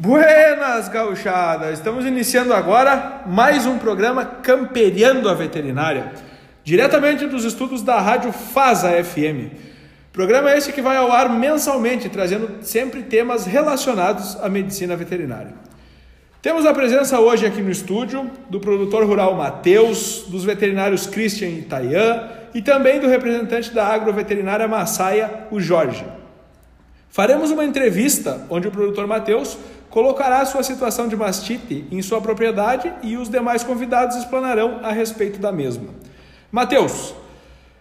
Buenas, gauchada! Estamos iniciando agora mais um programa Camperiando a Veterinária, diretamente dos estudos da Rádio Faza FM. Programa esse que vai ao ar mensalmente, trazendo sempre temas relacionados à medicina veterinária. Temos a presença hoje aqui no estúdio do produtor rural Matheus, dos veterinários Christian e Tayan e também do representante da agroveterinária Massaia, o Jorge. Faremos uma entrevista onde o produtor Matheus colocará sua situação de mastite em sua propriedade e os demais convidados explanarão a respeito da mesma. Matheus,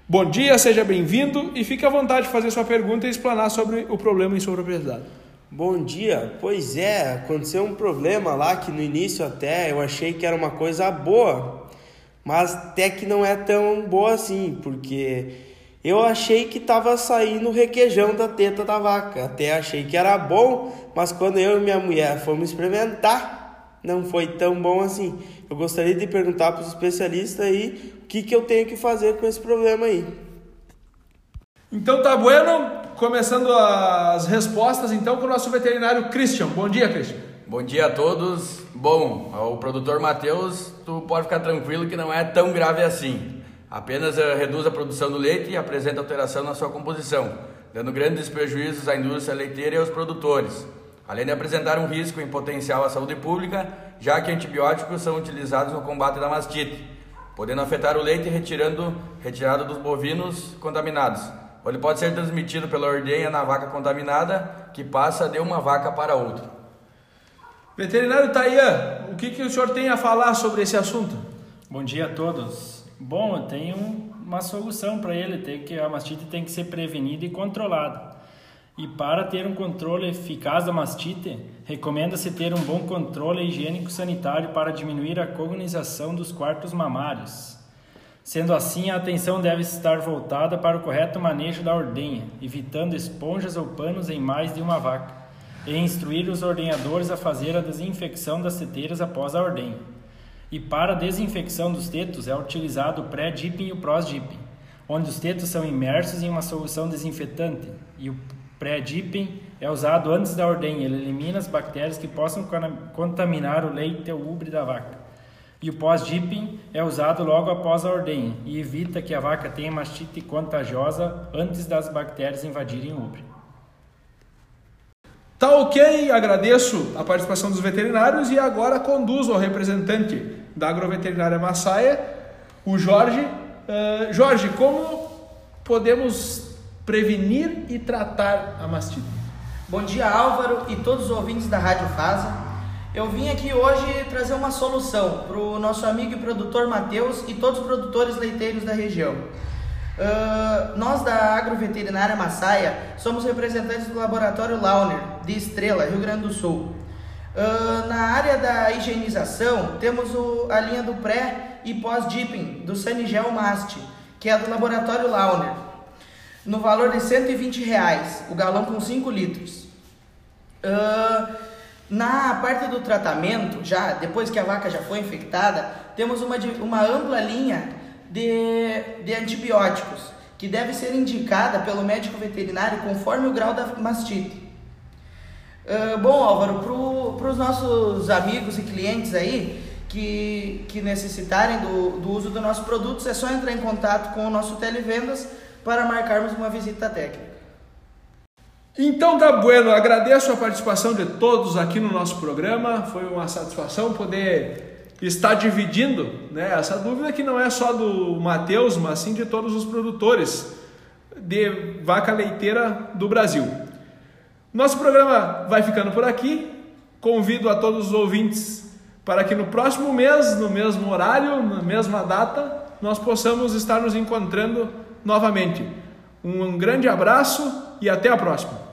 bom dia, seja bem-vindo e fique à vontade de fazer sua pergunta e explanar sobre o problema em sua propriedade. Bom dia, pois é, aconteceu um problema lá que no início até eu achei que era uma coisa boa, mas até que não é tão boa assim, porque eu achei que estava saindo requeijão da teta da vaca. Até achei que era bom, mas quando eu e minha mulher fomos experimentar, não foi tão bom assim. Eu gostaria de perguntar para os especialistas aí o que, que eu tenho que fazer com esse problema aí. Então tá bueno, começando as respostas então com o nosso veterinário Christian. Bom dia, Christian. Bom dia a todos. Bom, o produtor Matheus, tu pode ficar tranquilo que não é tão grave assim. Apenas eh, reduz a produção do leite e apresenta alteração na sua composição, dando grandes prejuízos à indústria leiteira e aos produtores, além de apresentar um risco em potencial à saúde pública, já que antibióticos são utilizados no combate da mastite, podendo afetar o leite retirando, retirado dos bovinos contaminados. Ou ele pode ser transmitido pela ordenha na vaca contaminada, que passa de uma vaca para outra. Veterinário Tayan, o que, que o senhor tem a falar sobre esse assunto? Bom dia a todos. Bom, eu tenho uma solução para ele, tem que a mastite tem que ser prevenida e controlada. E para ter um controle eficaz da mastite, recomenda-se ter um bom controle higiênico sanitário para diminuir a colonização dos quartos mamários. Sendo assim, a atenção deve estar voltada para o correto manejo da ordenha, evitando esponjas ou panos em mais de uma vaca, e instruir os ordenhadores a fazer a desinfecção das teteiras após a ordenha. E para a desinfecção dos tetos é utilizado o pré-dipping e o pós-dipping, onde os tetos são imersos em uma solução desinfetante e o pré-dipping é usado antes da ordenha, ele elimina as bactérias que possam contaminar o leite ou ubre da vaca. E o pós-dipping é usado logo após a ordenha e evita que a vaca tenha mastite contagiosa antes das bactérias invadirem o ubre. Tá ok, agradeço a participação dos veterinários e agora conduzo ao representante da agroveterinária Massaia, o Jorge. Uh, Jorge, como podemos prevenir e tratar a mastite? Bom dia, Álvaro e todos os ouvintes da Rádio Fasa. Eu vim aqui hoje trazer uma solução para o nosso amigo e produtor Matheus e todos os produtores leiteiros da região. Uh, nós da Agroveterinária Massaia somos representantes do Laboratório Launer, de Estrela, Rio Grande do Sul. Uh, na área da higienização, temos o, a linha do pré e pós-dipping do Sanigel Mast, que é do Laboratório Launer, no valor de 120 reais, o galão com 5 litros. Uh, na parte do tratamento, já depois que a vaca já foi infectada, temos uma, uma ampla linha de, de antibióticos, que deve ser indicada pelo médico veterinário conforme o grau da mastite. Uh, bom, Álvaro, para os nossos amigos e clientes aí que, que necessitarem do, do uso dos nossos produtos, é só entrar em contato com o nosso televendas para marcarmos uma visita técnica. Então tá bueno, agradeço a participação de todos aqui no nosso programa, foi uma satisfação poder está dividindo né, essa dúvida que não é só do Matheus, mas sim de todos os produtores de vaca leiteira do Brasil. Nosso programa vai ficando por aqui. Convido a todos os ouvintes para que no próximo mês, no mesmo horário, na mesma data, nós possamos estar nos encontrando novamente. Um grande abraço e até a próxima.